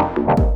Bye.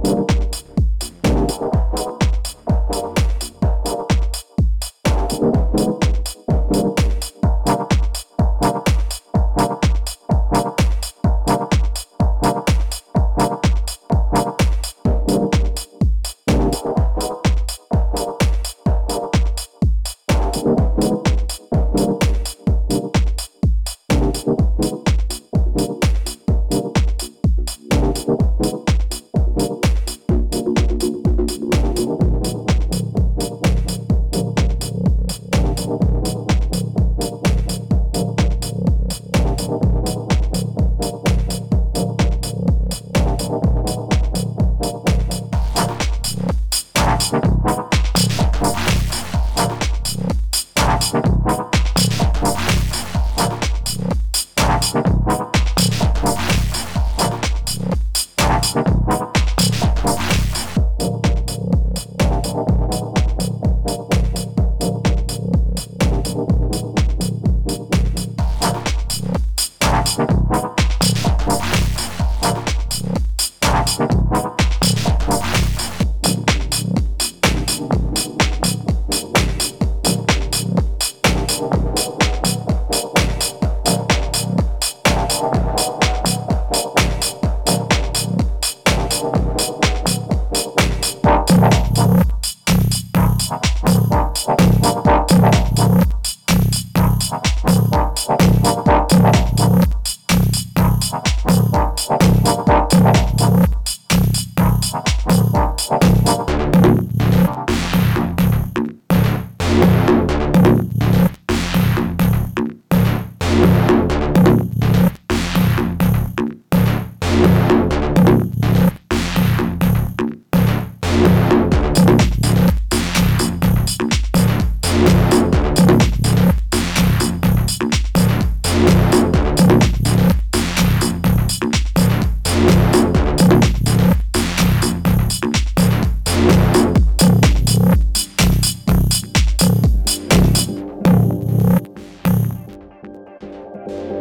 Thank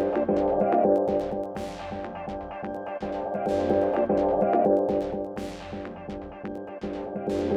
you.